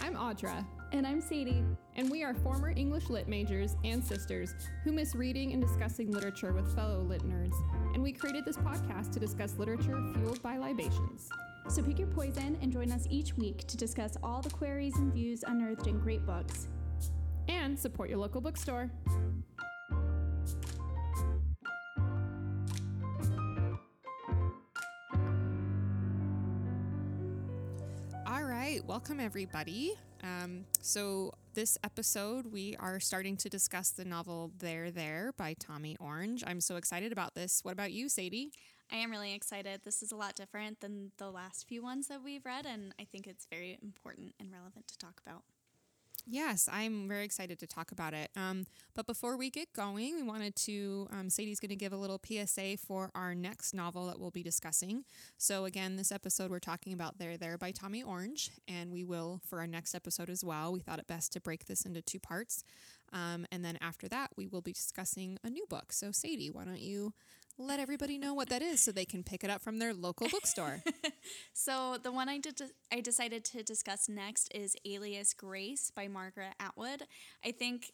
I'm Audra. And I'm Sadie. And we are former English lit majors and sisters who miss reading and discussing literature with fellow lit nerds. And we created this podcast to discuss literature fueled by libations. So pick your poison and join us each week to discuss all the queries and views unearthed in great books. And support your local bookstore. Welcome everybody. Um, so, this episode, we are starting to discuss the novel There There by Tommy Orange. I'm so excited about this. What about you, Sadie? I am really excited. This is a lot different than the last few ones that we've read, and I think it's very important and relevant to talk about. Yes, I'm very excited to talk about it. Um, but before we get going, we wanted to, um, Sadie's going to give a little PSA for our next novel that we'll be discussing. So, again, this episode we're talking about There There by Tommy Orange, and we will for our next episode as well. We thought it best to break this into two parts. Um, and then after that, we will be discussing a new book. So, Sadie, why don't you let everybody know what that is so they can pick it up from their local bookstore. so the one I did I decided to discuss next is Alias Grace by Margaret Atwood. I think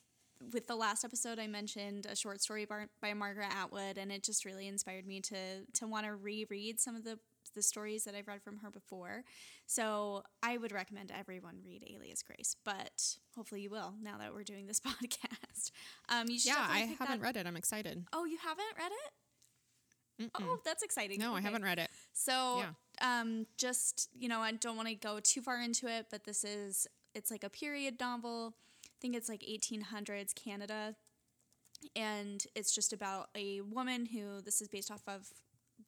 with the last episode I mentioned a short story by, by Margaret Atwood and it just really inspired me to to want to reread some of the the stories that I've read from her before. So I would recommend everyone read Alias Grace, but hopefully you will now that we're doing this podcast. Um, you should yeah, I haven't that. read it. I'm excited. Oh, you haven't read it? Mm-mm. Oh, that's exciting. No, okay. I haven't read it. So, yeah. um, just you know, I don't want to go too far into it, but this is it's like a period novel. I think it's like 1800s Canada, and it's just about a woman who this is based off of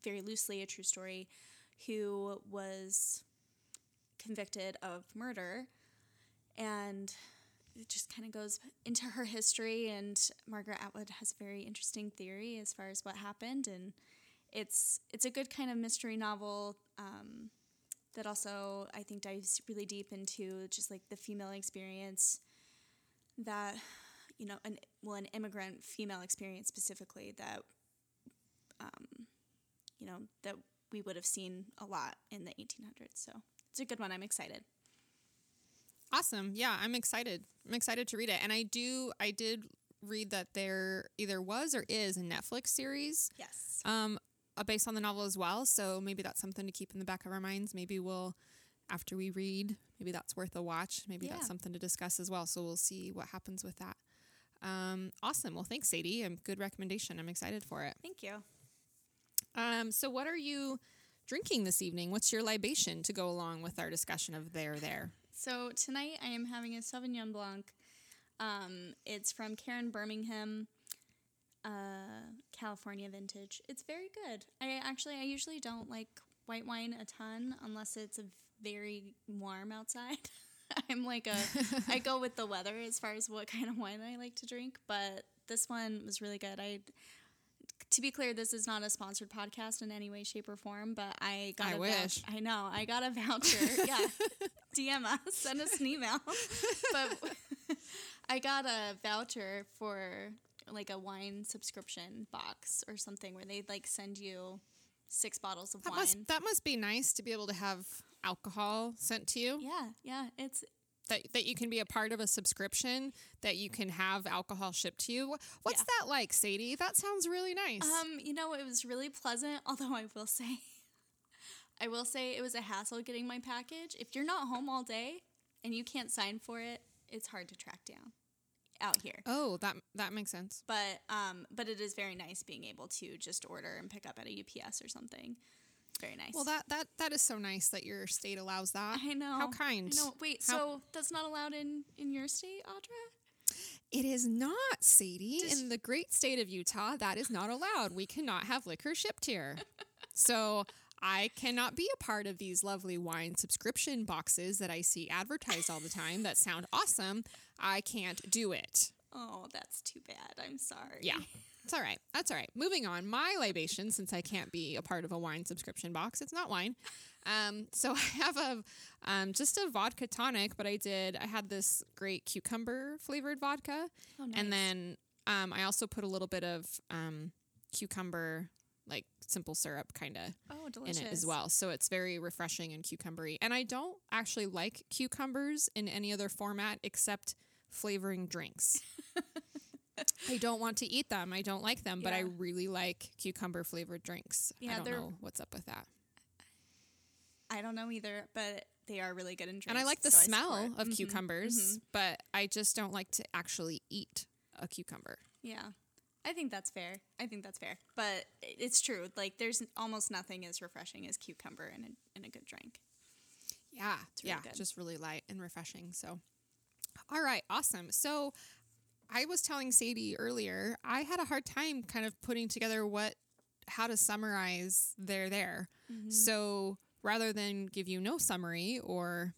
very loosely a true story, who was convicted of murder, and it just kind of goes into her history and margaret atwood has a very interesting theory as far as what happened and it's it's a good kind of mystery novel um, that also I think dives really deep into just like the female experience that you know an well an immigrant female experience specifically that um, you know that we would have seen a lot in the 1800s so it's a good one. I'm excited. Awesome. Yeah i'm excited. I'm excited to read it. And i do i did read that there either was or is a netflix series. Yes. Um, based on the novel as well. So maybe that's something to keep in the back of our minds. Maybe we'll, after we read, maybe that's worth a watch. Maybe yeah. that's something to discuss as well. So we'll see what happens with that. Um, awesome. Well, thanks, Sadie. A good recommendation. I'm excited for it. Thank you. Um, so, what are you drinking this evening? What's your libation to go along with our discussion of there, there? So, tonight I am having a Sauvignon Blanc. Um, it's from Karen Birmingham uh, California vintage. It's very good. I actually, I usually don't like white wine a ton unless it's a very warm outside. I'm like a, I go with the weather as far as what kind of wine I like to drink. But this one was really good. I, to be clear, this is not a sponsored podcast in any way, shape, or form. But I got. I a wish. I know. I got a voucher. yeah, DM us, send us an email. but I got a voucher for like a wine subscription box or something where they like send you six bottles of that wine. Must, that must be nice to be able to have alcohol sent to you. Yeah, yeah. It's that that you can be a part of a subscription that you can have alcohol shipped to you. What's yeah. that like, Sadie? That sounds really nice. Um, you know, it was really pleasant, although I will say I will say it was a hassle getting my package. If you're not home all day and you can't sign for it, it's hard to track down out here. Oh, that that makes sense. But um, but it is very nice being able to just order and pick up at a UPS or something. It's very nice. Well, that that that is so nice that your state allows that. I know. How kind. No, wait. How- so that's not allowed in in your state, Audra? It is not, Sadie. Does in the great state of Utah, that is not allowed. We cannot have liquor shipped here. so I cannot be a part of these lovely wine subscription boxes that I see advertised all the time that sound awesome. I can't do it. Oh, that's too bad. I'm sorry. Yeah. It's all right. That's all right. Moving on. My libation, since I can't be a part of a wine subscription box, it's not wine. Um, so I have a um, just a vodka tonic, but I did. I had this great cucumber flavored vodka, oh, nice. and then um, I also put a little bit of um, cucumber like simple syrup kind of Oh, in it as well. So it's very refreshing and cucumbery. And I don't actually like cucumbers in any other format except flavoring drinks. I don't want to eat them. I don't like them, but I really like cucumber flavored drinks. I don't know what's up with that. I don't know either, but they are really good in drinks. and I like the so smell of Mhm, cucumbers, mhm. but I just don't like to actually eat a cucumber. Yeah. I think that's fair. I think that's fair. But it's true. Like there's almost nothing as refreshing as cucumber in a in a good drink. Yeah, really yeah, good. just really light and refreshing. So, all right, awesome. So, I was telling Sadie earlier, I had a hard time kind of putting together what, how to summarize there there. So, rather than give you no summary or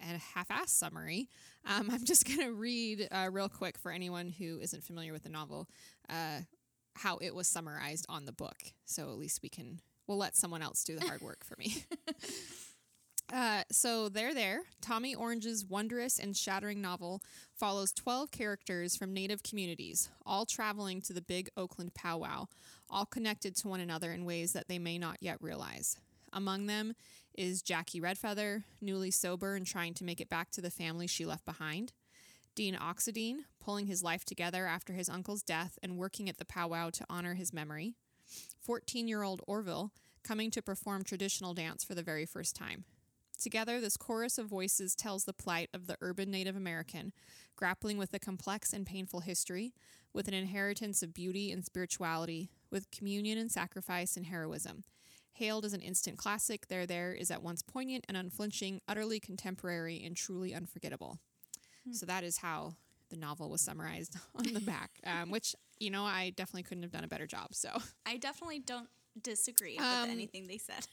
a half-ass summary, um, I'm just going to read uh, real quick for anyone who isn't familiar with the novel, uh, how it was summarized on the book. So at least we can, we'll let someone else do the hard work for me. Uh, so there, there. Tommy Orange's wondrous and shattering novel follows 12 characters from native communities, all traveling to the big Oakland powwow, all connected to one another in ways that they may not yet realize. Among them is Jacquie Red Feather, newly sober and trying to make it back to the family she left behind. Dene Oxendene, pulling his life together after his uncle's death and working at the powwow to honor his memory. 14 year old Orvil, coming to perform traditional dance for the very first time. Together, this chorus of voices tells the plight of the urban Native American, grappling with a complex and painful history, with an inheritance of beauty and spirituality, with communion and sacrifice and heroism. Hailed as an instant classic, There There is at once poignant and unflinching, utterly contemporary, and truly unforgettable. So that is how the novel was summarized on the back, um, which, you know, I definitely couldn't have done a better job. So. I definitely don't disagree Um, with anything they said.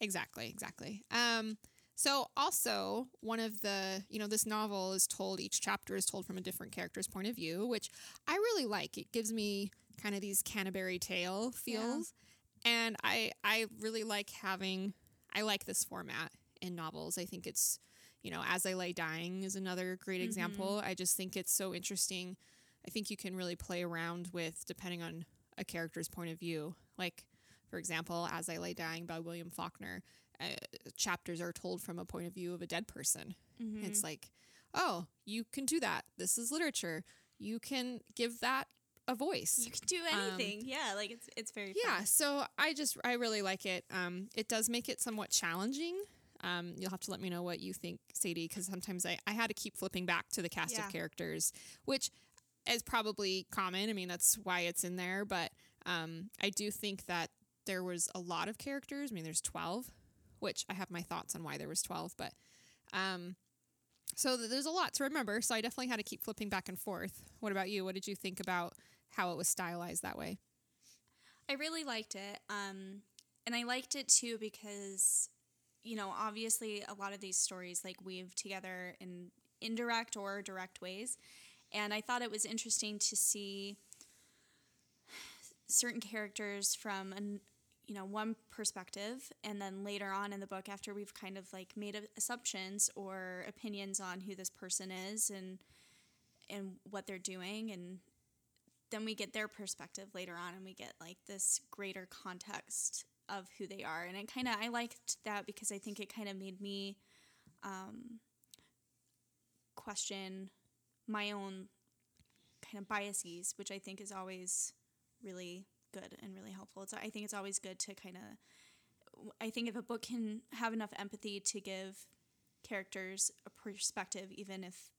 Exactly, exactly. Um, so also one of the, you know, this novel is told each chapter is told from a different character's point of view, which I really like. It gives me kind of these Canterbury tale feels, and I I really like having I like this format in novels. I think it's, you know, As I Lay Dying is another great example. I just think it's so interesting. I think you can really play around with depending on a character's point of view. Like, for example, As I Lay Dying by William Faulkner, uh, chapters are told from a point of view of a dead person. It's like, oh, you can do that. This is literature. You can give that a voice. You can do anything. yeah, like it's it's very Um, Yeah, fun. so I just I really like it. Um, it does make it somewhat challenging. Um, you'll have to let me know what you think, Sadie, because sometimes I, I had to keep flipping back to the cast Yeah. of characters, which is probably common. I mean, that's why it's in there. But um, I do think that there was a lot of characters. I mean, there's 12, which I have my thoughts on why there was 12, but um, so there's a lot to remember. So I definitely had to keep flipping back and forth. What about you? What did you think about how it was stylized that way? I really liked it. Um, and I liked it too because, you know, obviously a lot of these stories like weave together in indirect or direct ways. And I thought it was interesting to see certain characters from an you know one perspective and then later on in the book after we've kind of like made assumptions or opinions on who this person is and and what they're doing and then we get their perspective later on and we get like this greater context of who they are. And it kind of i liked that because i think it kind of made me um, question my own kind of biases which i think is always really good and really helpful it's i think it's always good to kind of i think if a book can have enough empathy to give characters a perspective even if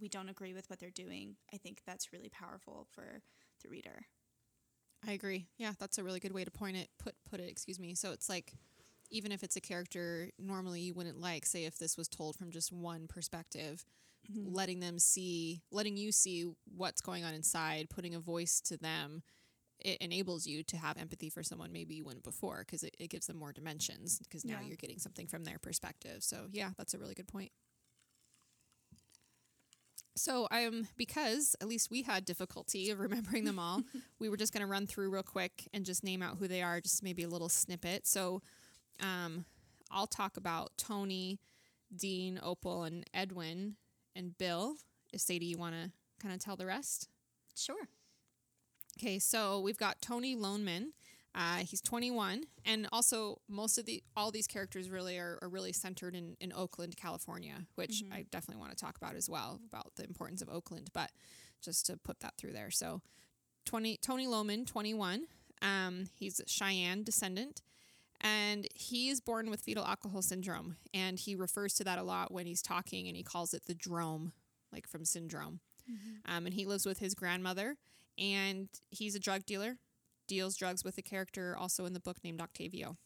we don't agree with what they're doing i think that's really powerful for the reader I agree. Yeah, that's a really good way to point it. Put put it. Excuse me. So it's like, even if it's a character normally you wouldn't like, say if this was told from just one perspective, mm-hmm. letting them see, letting you see what's going on inside, putting a voice to them, it enables you to have empathy for someone maybe you wouldn't before because it, it gives them more dimensions because now Yeah. you're getting something from their perspective. So yeah, that's a really good point. So I um because at least we had difficulty of remembering them all, we were just going to run through real quick and just name out who they are, just maybe a little snippet. So um I'll talk about Tony, Dene, Opal, and Edwin and Bill. If Sadie, you want to kind of tell the rest? sure Okay, so we've got Tony Loneman. Uh, he's 21, and also most of the all these characters really are, are really centered in, in Oakland, California, which I definitely want to talk about as well about the importance of Oakland. But just to put that through there, so 20 Tony Loman, 21. Um, he's a Cheyenne descendant, and he is born with fetal alcohol syndrome, and he refers to that a lot when he's talking, and he calls it the drome, like from syndrome. Um, and he lives with his grandmother, and he's a drug dealer, deals drugs with a character also in the book named Octavio.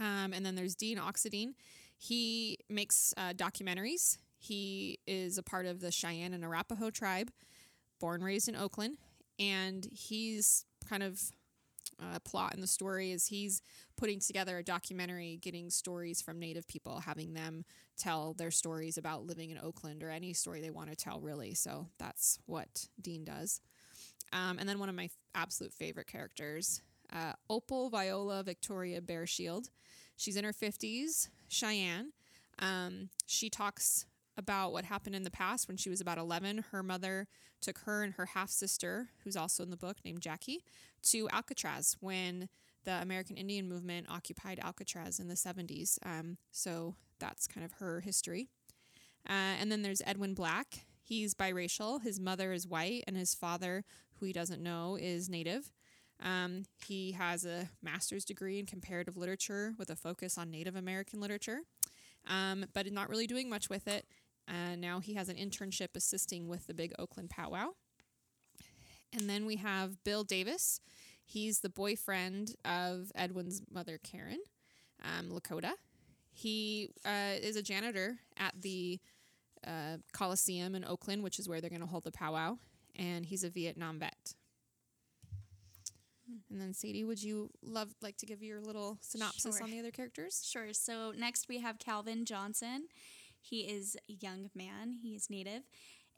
Um, and then there's Dene Oxendene. He makes uh, documentaries. He is a part of the Cheyenne and Arapaho tribe, born raised in Oakland, and he's kind of uh, plot in the story is he's putting together a documentary, getting stories from Native people, having them tell their stories about living in Oakland or any story they want to tell, really. So that's what Dean does. Um, and then one of my absolute favorite characters, uh, Opal Viola Victoria Bear Shield. She's in her 50s, Cheyenne. Um, she talks about what happened in the past when she was about 11. Her mother took her and her half sister, who's also in the book named Jacquie, to Alcatraz when the American Indian movement occupied Alcatraz in the 70s. Um, so that's kind of her history. Uh, and then there's Edwin Black. He's biracial. His mother is white, and his father, who he doesn't know, is native. Um, he has a master's degree in comparative literature with a focus on Native American literature, um, but not really doing much with it. Uh, now he has an internship assisting with the big Oakland powwow. And then we have Bill Davis. He's the boyfriend of Edwin's mother, Karen um, Lakota. He uh, is a janitor at the uh, Coliseum in Oakland, which is where they're going to hold the powwow. And he's a Vietnam vet. And then Sadie, would you love like to give your little synopsis Sure. on the other characters? Sure. So next we have Calvin Johnson. He is a young man. He is native,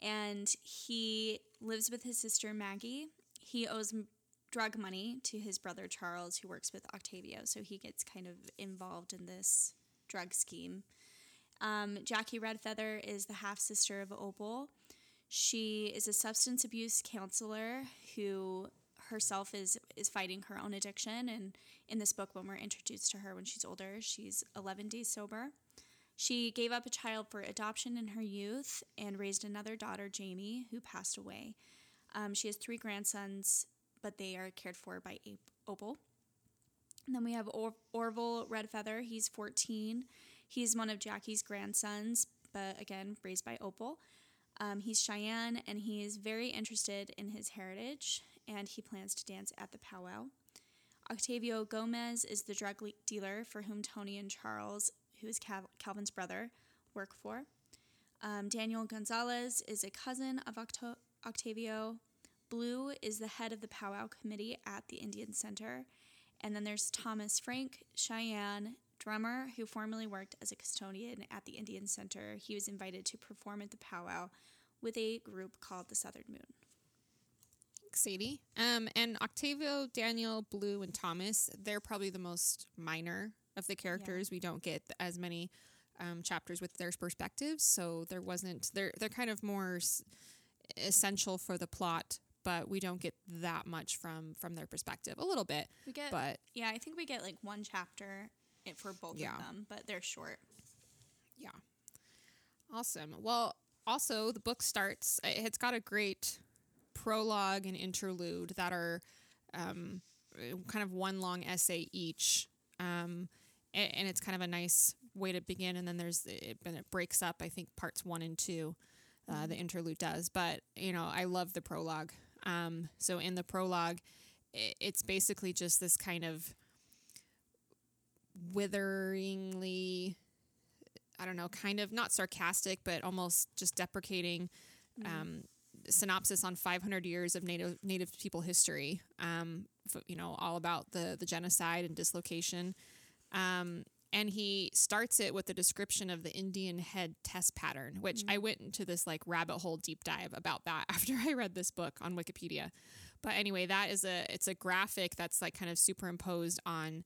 and he lives with his sister Maggie. He owes m- drug money to his brother Charles, who works with Octavio. So he gets kind of involved in this drug scheme. Um, Jacquie Red Feather is the half sister of Opal. She is a substance abuse counselor who herself is is fighting her own addiction. And in this book when we're introduced to her when she's older she's 11 days sober. She gave up a child for adoption in her youth and raised another daughter jamie who passed away. Um, she has three grandsons but they are cared for by opal. And then we have or- Orvil Red Feather. He's 14 he's one of Jacquie's grandsons but again raised by opal um, he's Cheyenne and he is very interested in his heritage and he plans to dance at the powwow. Octavio Gomez is the drug le- dealer for whom Tony and Charles, who is Cal- Calvin's brother, work for. Um, Daniel Gonzalez is a cousin of Octo- Octavio. Blue is the head of the powwow committee at the Indian Center. And then there's Thomas Frank, Cheyenne, drummer who formerly worked as a custodian at the Indian Center. He was invited to perform at the powwow with a group called the Southern Moon. Sadie. Um, and Octavio, Daniel, Blue, and Thomas, they're probably the most minor of the characters. We don't get as many um, chapters with their perspectives, so there wasn't. They're they're kind of more s- essential for the plot, but we don't get that much from from their perspective. A little bit, We get, but yeah, I think we get like one chapter for both Yeah. of them, but they're short. Yeah. Awesome. Well, also the book starts. It's got a great prologue and interlude that are um, kind of one long essay each, um, and, it's kind of a nice way to begin. And then there's it, and it breaks up. I think parts one and two. Uh, the interlude does, but you know I love the prologue. Um, so in the prologue, it's basically just this kind of witheringly I don't know, kind of not sarcastic, but almost just deprecating um, synopsis on 500 years of Native Native people history. Um, you know, all about the the genocide and dislocation. Um, and he starts it with a description of the Indian head test pattern, which I went into this like rabbit hole deep dive about that after I read this book on Wikipedia. But anyway, that is a it's a graphic that's like kind of superimposed on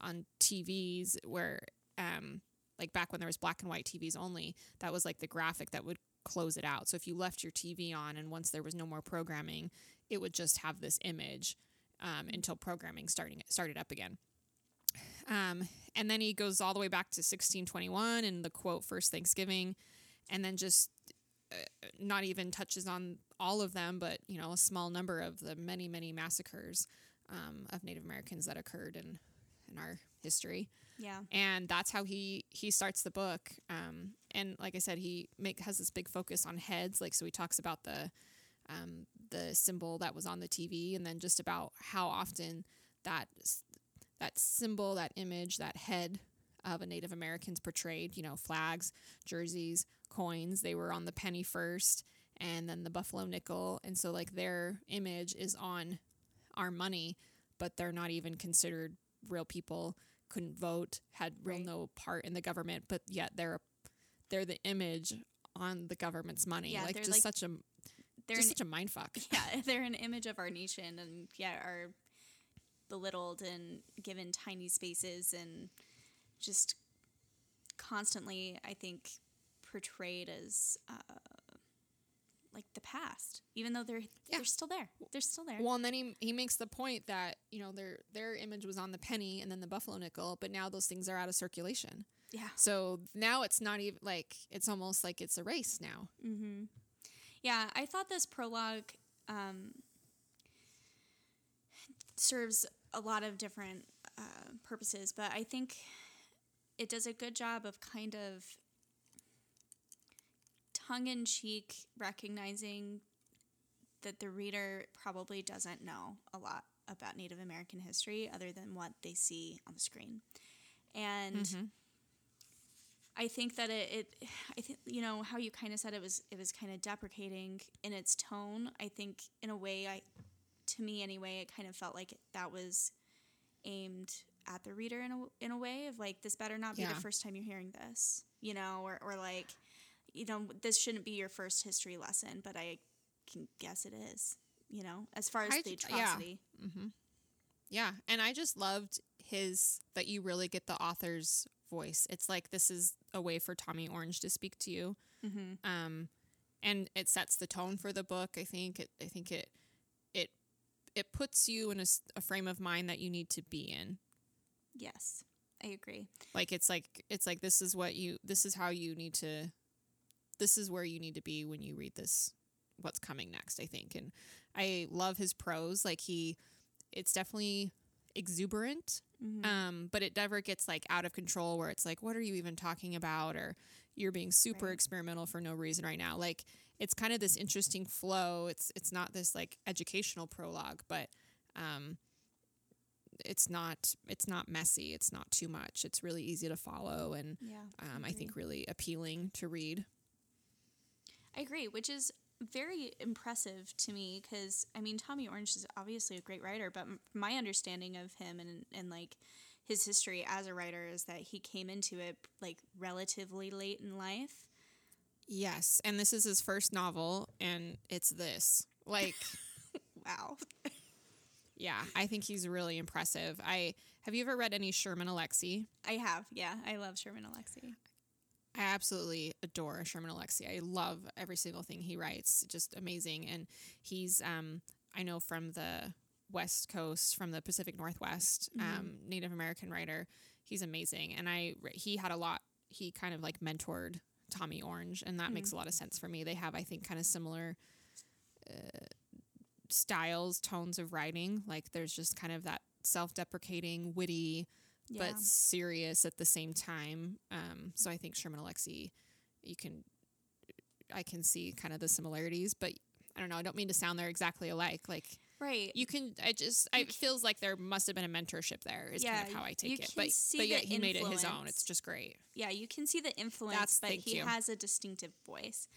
on TVs where um like back when there was black and white TVs only, that was like the graphic that would close it out. So if you left your TV on and once there was no more programming, it would just have this image um, until programming starting started up again. Um, and then he goes all the way back to 1621 and the quote first Thanksgiving, and then just uh, not even touches on all of them, but you know a small number of the many many massacres um, of Native Americans that occurred in in our history. Yeah. And that's how he he starts the book. Um, and like I said, he make has this big focus on heads. Like so, he talks about the um, the symbol that was on the TV, and then just about how often that that symbol, that image, that head of a Native Americans portrayed. You know, flags, jerseys, coins. They were on the penny first, and then the buffalo nickel. And so, like their image is on our money, but they're not even considered real people couldn't vote, had real Right. no part in the government, but yet they're they're the image on the government's money. Yeah, like they're just like- such a They're just an, such a mind fuck. yeah, they're an image of our nation and yeah, are belittled and given tiny spaces and just constantly, I think, portrayed as uh, like the past, even though they're Yeah. they're still there. They're still there. Well, and then he he makes the point that you know their their image was on the penny and then the buffalo nickel, but now those things are out of circulation. yeah. So now it's not even like it's almost like it's erased now. Mm-hmm. Yeah, I thought this prologue um, serves a lot of different uh, purposes, but I think it does a good job of kind of tongue in cheek recognizing that the reader probably doesn't know a lot about Native American history other than what they see on the screen. And mm-hmm. I think that it, it I think you know how you kind of said it was it was kind of deprecating in its tone. I think in a way I to me anyway it kind of felt like that was aimed at the reader in a in a way of like this better not be Yeah. the first time you're hearing this, you know, or or like you know this shouldn't be your first history lesson, but I can guess it is, you know, as far as I the j- yeah. atrocity. Yeah, and I just loved his that you really get the author's voice. It's like this is a way for Tommy Orange to speak to you, Mm-hmm. um, and it sets the tone for the book. I think it. I think it. It. It puts you in a, s- a frame of mind that you need to be in. Yes. I agree. Like it's like it's like this is what you. This is how you need to. This is where you need to be when you read this. What's coming next? I think, and I love his prose. Like he, it's definitely exuberant Mm-hmm. um, but it never gets like out of control where it's like what are you even talking about or you're being super Right. experimental for no reason right now like it's kind of this interesting flow it's it's not this like educational prologue but um it's not it's not messy it's not too much it's really easy to follow and yeah. um, i think really appealing to read I agree, which is very impressive to me because I mean Tommy Orange is obviously a great writer, but m- my understanding of him and and like his history as a writer is that he came into it like relatively late in life. yes and this is his first novel and it's this like Wow. yeah i think he's really impressive i have you ever read any sherman alexie I have, yeah. I love Sherman Alexie. I absolutely adore Sherman Alexie. I love every single thing he writes. Just amazing. And he's, um, I know from the West Coast, from the Pacific Northwest, um, Native American writer. He's amazing. And I, he had a lot, he kind of like mentored Tommy Orange, and that makes a lot of sense for me. They have, I think, kind of similar uh, styles, tones of writing. Like there's just kind of that self deprecating, witty, Yeah. but serious at the same time. Um, so I think Sherman Alexie, you can, I can see kind of the similarities, but I don't know. I don't mean to sound they're exactly alike. Like right. you can, I just, I, it feels like there must have been a mentorship there. Is kind Yeah, of how I take it. But see but yet he made it his own. It's just great. yeah, you can see the influence, That's- but he you. has a distinctive voice.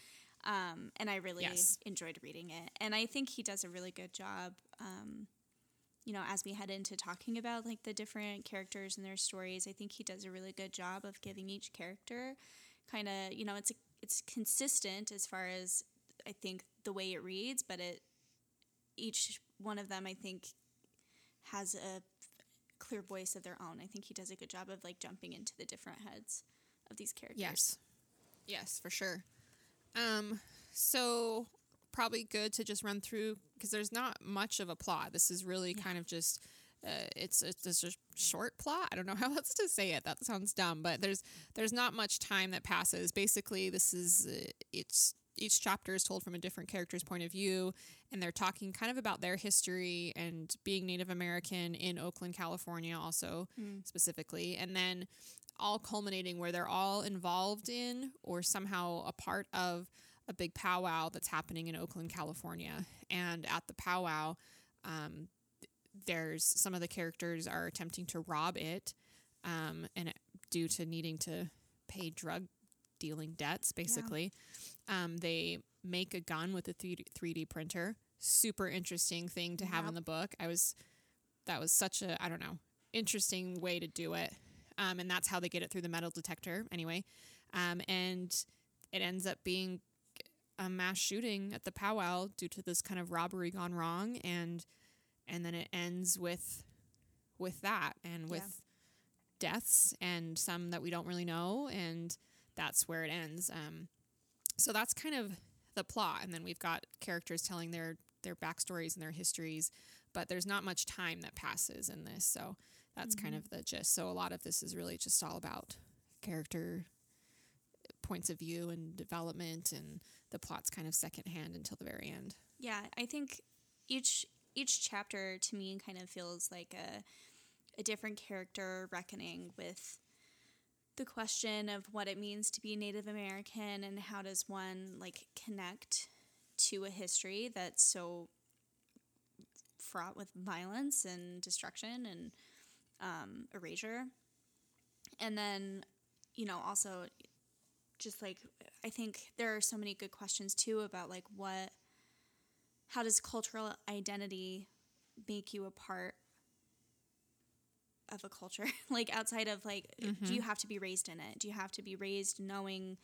Um, and I really Yes. enjoyed reading it. And I think he does a really good job. Um, you know, as we head into talking about like the different characters and their stories, I think he does a really good job of giving each character kind of, you know, it's a, it's consistent as far as I think the way it reads, but it each one of them I think has a clear voice of their own. I think he does a good job of like jumping into the different heads of these characters. Yes. Yes, for sure. Um, so probably good to just run through because there's not much of a plot. This is really kind of just uh, it's it's just a short plot. I don't know how else to say it. That sounds dumb, but there's there's not much time that passes. Basically, this is uh, it's each chapter is told from a different character's point of view, and they're talking kind of about their history and being Native American in Oakland, California, also specifically, and then all culminating where they're all involved in or somehow a part of a big powwow that's happening in Oakland, California. And at the powwow, um, there's some of the characters are attempting to rob it, um, and it, due to needing to pay drug dealing debts, basically, um, they make a gun with a 3D, d printer. Super interesting thing to have in the book. I was that was such a I don't know interesting way to do it, um, and that's how they get it through the metal detector anyway. Um, and it ends up being a mass shooting at the powwow due to this kind of robbery gone wrong, and and then it ends with with that and with deaths and some that we don't really know, and that's where it ends. Um, so that's kind of the plot, and then we've got characters telling their their backstories and their histories, but there's not much time that passes in this, so that's kind of the gist. So a lot of this is really just all about character points of view and development, and the plot's kind of secondhand until the very end. Yeah, I think each each chapter to me kind of feels like a a different character reckoning with the question of what it means to be Native American and how does one like connect to a history that's so fraught with violence and destruction and um, erasure. And then, you know, also just like I think there are so many good questions too about like what how does cultural identity make you a part of a culture? Like outside of like do you mm-hmm. have to be raised in it? Do you have to be raised knowing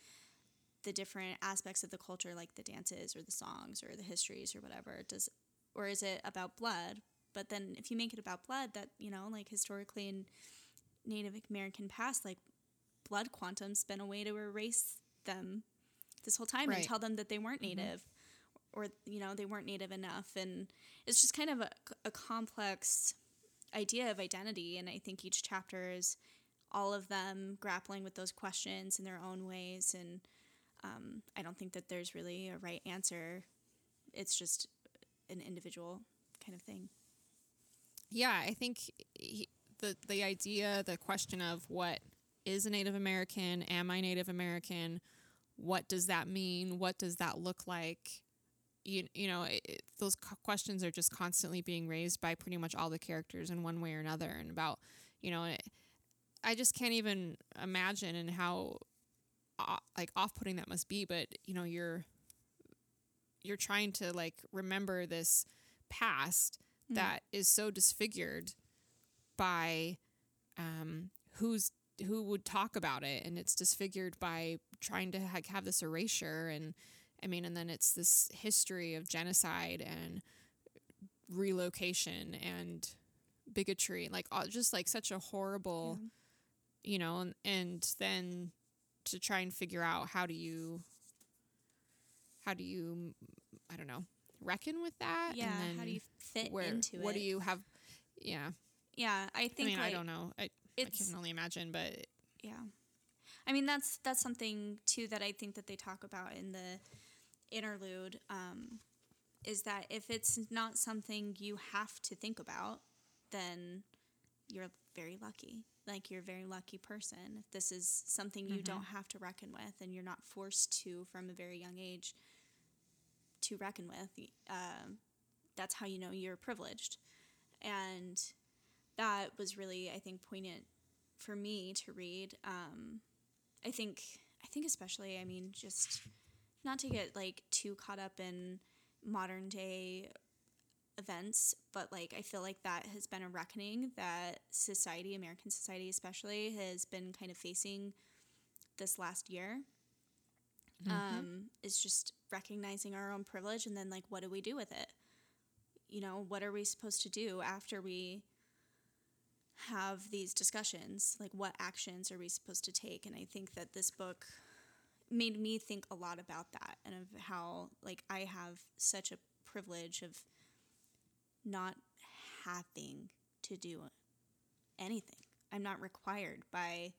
the different aspects of the culture like the dances or the songs or the histories or whatever? Does or is it about blood? But then if you make it about blood that you know like historically in native american past like blood quantum's been a way to erase them this whole time Right. and tell them that they weren't native or you know they weren't native enough and it's just kind of a, a complex idea of identity and i think each chapter is all of them grappling with those questions in their own ways and um, i don't think that there's really a right answer it's just an individual kind of thing Yeah, I think he, the the idea, the question of what is a Native American? Am I Native American? What does that mean? What does that look like? You you know, it, it- those questions are just constantly being raised by pretty much all the characters in one way or another, and about you know, it, I just can't even imagine and how uh, like off putting that must be. But you know, you're you're trying to like remember this past that is so disfigured by um, who's who would talk about it, and it's disfigured by trying to ha- have this erasure, and I mean, and then it's this history of genocide and relocation and bigotry, like all, just like such a horrible, you know, and, and then to try and figure out how do you how do you I don't know reckon with that? yeah how do you fit where into what it What do you have? Yeah, yeah i think, I mean, I don't know. I, I can only imagine, but Yeah. I mean that's that's something too that I think that they talk about in the interlude um, is that if it's not something you have to think about, then you're very lucky. Like you're a very lucky person. If this is something you don't have to reckon with and you're not forced to from a very young age to reckon with, um, that's how you know you're privileged. And that was really, I think, poignant for me to read. Um, I think I think especially I mean just not to get like too caught up in modern day events, but like I feel like that has been a reckoning that society, American society especially, has been kind of facing this last year. Um, is just recognizing our own privilege and then like what do we do with it? You know, what are we supposed to do after we have these discussions like what actions are we supposed to take and i think that this book made me think a lot about that and of how like I have such a privilege of not having to do anything. I'm not required by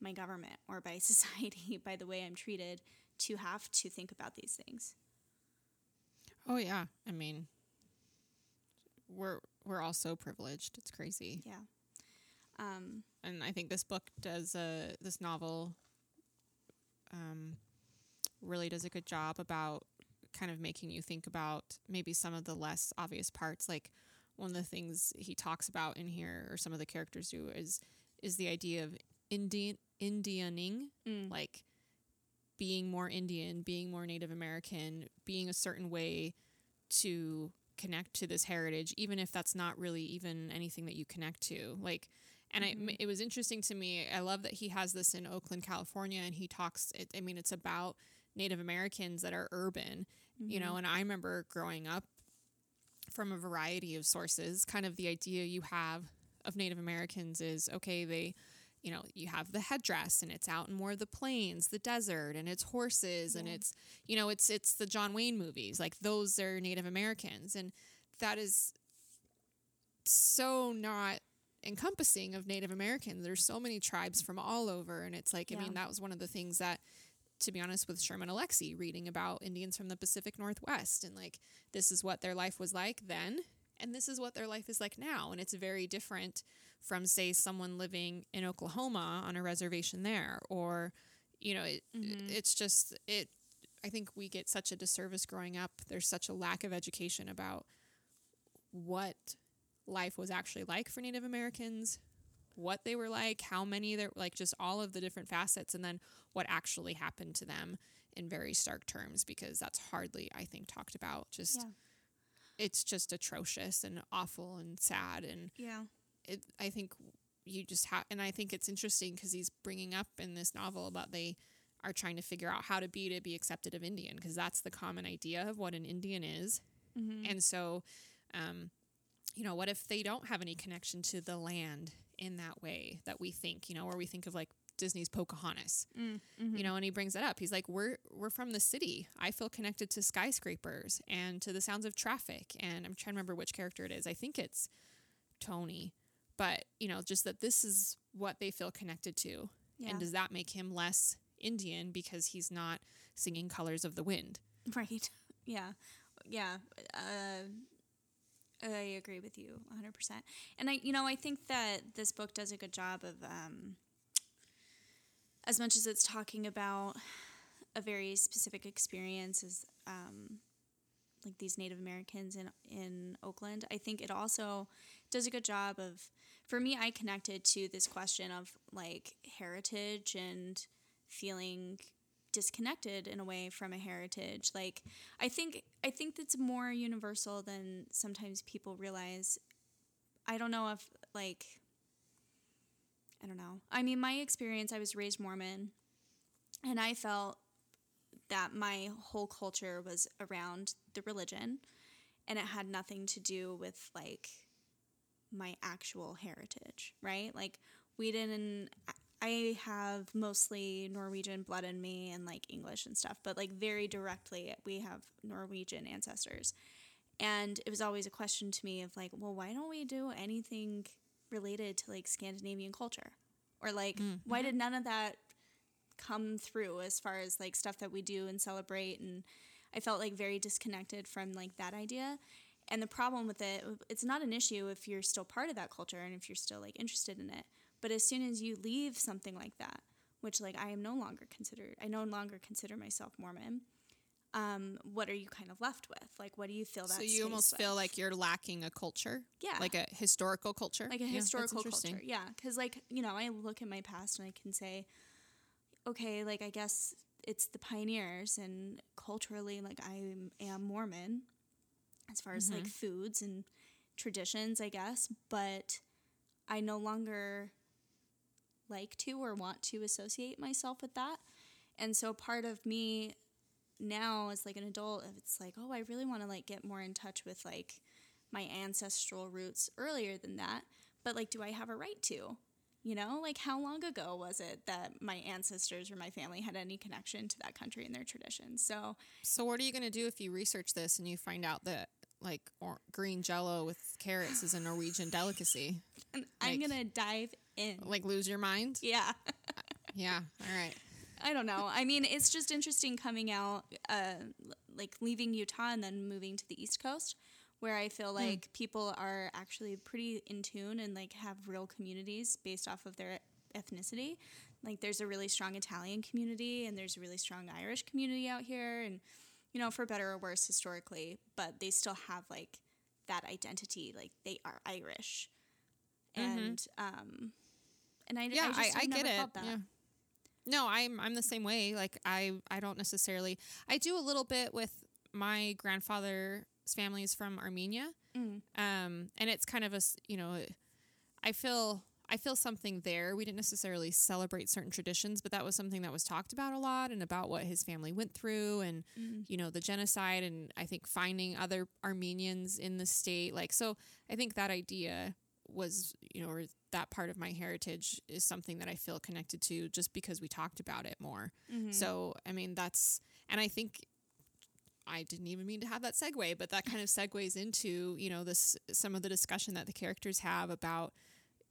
my government or by society by the way I'm treated to have to think about these things. Oh yeah, I mean, we're we're all so privileged. It's crazy. Yeah. Um, and I think this book does a this novel um, really does a good job about kind of making you think about maybe some of the less obvious parts. Like one of the things he talks about in here, or some of the characters do, is is the idea of Indian Indianing, Mm. like being more Indian, being more Native American, being a certain way to connect to this heritage, even if that's not really even anything that you connect to. Like, and Mhm. I, it was interesting to me. I love that he has this in Oakland, California, and he talks. It, I mean, it's about Native Americans that are urban, you know. mhm. And I remember growing up from a variety of sources. Kind of the idea you have of Native Americans is okay. They you know, you have the headdress and it's out in more of the plains, the desert, and it's horses and it's you know, it's it's the John Wayne movies. Like those are Native Americans. And that is so not encompassing of Native Americans. There's so many tribes from all over. And it's like I mean, that was one of the things that to be honest with Sherman Alexie reading about Indians from the Pacific Northwest and like this is what their life was like then and this is what their life is like now. And it's very different from say someone living in Oklahoma on a reservation there or you know it, Mhm. it's just it I think we get such a disservice growing up there's such a lack of education about what life was actually like for Native Americans what they were like how many there like just all of the different facets and then what actually happened to them in very stark terms because that's hardly I think talked about just Yeah. it's just atrocious and awful and sad and Yeah. It, I think you just have, and I think it's interesting because he's bringing up in this novel about they are trying to figure out how to be to be accepted of Indian because that's the common idea of what an Indian is. Mhm. And so, um, you know, what if they don't have any connection to the land in that way that we think, you know, or we think of like Disney's Pocahontas, Mm. Mhm. you know, and he brings that up. He's like, we're we're from the city. I feel connected to skyscrapers and to the sounds of traffic. And I'm trying to remember which character it is. I think it's Tony, but you know, just that this is what they feel connected to. Yeah. And does that make him less Indian because he's not singing "Colors of the Wind"? Right. Yeah. Yeah. Uh, I agree with you 100%. And I, you know, I think that this book does a good job of, um, as much as it's talking about a very specific experience as, um, like these Native Americans in in Oakland, I think it also does a good job of. For me, I connected to this question of like heritage and feeling disconnected in a way from a heritage like i think i think that's more universal than sometimes people realize i don't know if like i don't know i mean my experience i was raised mormon and i felt that my whole culture was around the religion and it had nothing to do with like my actual heritage right like we didn't I have mostly Norwegian blood in me and like English and stuff, but like very directly, we have Norwegian ancestors. And it was always a question to me of like, well, why don't we do anything related to like Scandinavian culture? Or like, mm, why mm-hmm. did none of that come through as far as like stuff that we do and celebrate? And I felt like very disconnected from like that idea. And the problem with it, it's not an issue if you're still part of that culture and if you're still like interested in it. But as soon as you leave something like that, which like I am no longer considered, I no longer consider myself Mormon. Um, what are you kind of left with? Like, what do you feel that? so you stays almost with? feel like you're lacking a culture, yeah, like a historical culture, like a Yeah, historical interesting. culture. Yeah, because like you know, I look at my past and I can say, okay, like I guess it's the pioneers, and culturally, like I am Mormon, as far as Mm-hmm. like foods and traditions, I guess, but I no longer like to or want to associate myself with that. And so part of me now as like an adult, it's like, oh, I really want to like get more in touch with like my ancestral roots earlier than that. But like, do I have a right to? You know, like how long ago was it that my ancestors or my family had any connection to that country and their traditions? So, So what are you going to do if you research this and you find out that like or- green jello with carrots is a Norwegian delicacy? and I'm gonna dive in. Like lose your mind? Yeah. Yeah. All right. I don't know. I mean, it's just interesting coming out, uh, like leaving Utah and then moving to the East Coast, where I feel like people are actually pretty in tune and like have real communities based off of their ethnicity. Like, there's a really strong Italian community and there's a really strong Irish community out here, and you know, for better or worse historically, but they still have like that identity, like they are Irish, and um, and I, yeah, I, I, just I, get it. that. Yeah. No, I'm I'm the same way. Like I I don't necessarily I do a little bit with my grandfather's family is from Armenia. Mm. Um and it's kind of a you know I feel I feel something there. We didn't necessarily celebrate certain traditions, but that was something that was talked about a lot and about what his family went through and Mm. you know the genocide and I think finding other Armenians in the state like so I think that idea was you know or that part of my heritage is something that I feel connected to just because we talked about it more. Mhm. So I mean that's and I think I didn't even mean to have that segue, but that kind of segues into you know this some of the discussion that the characters have about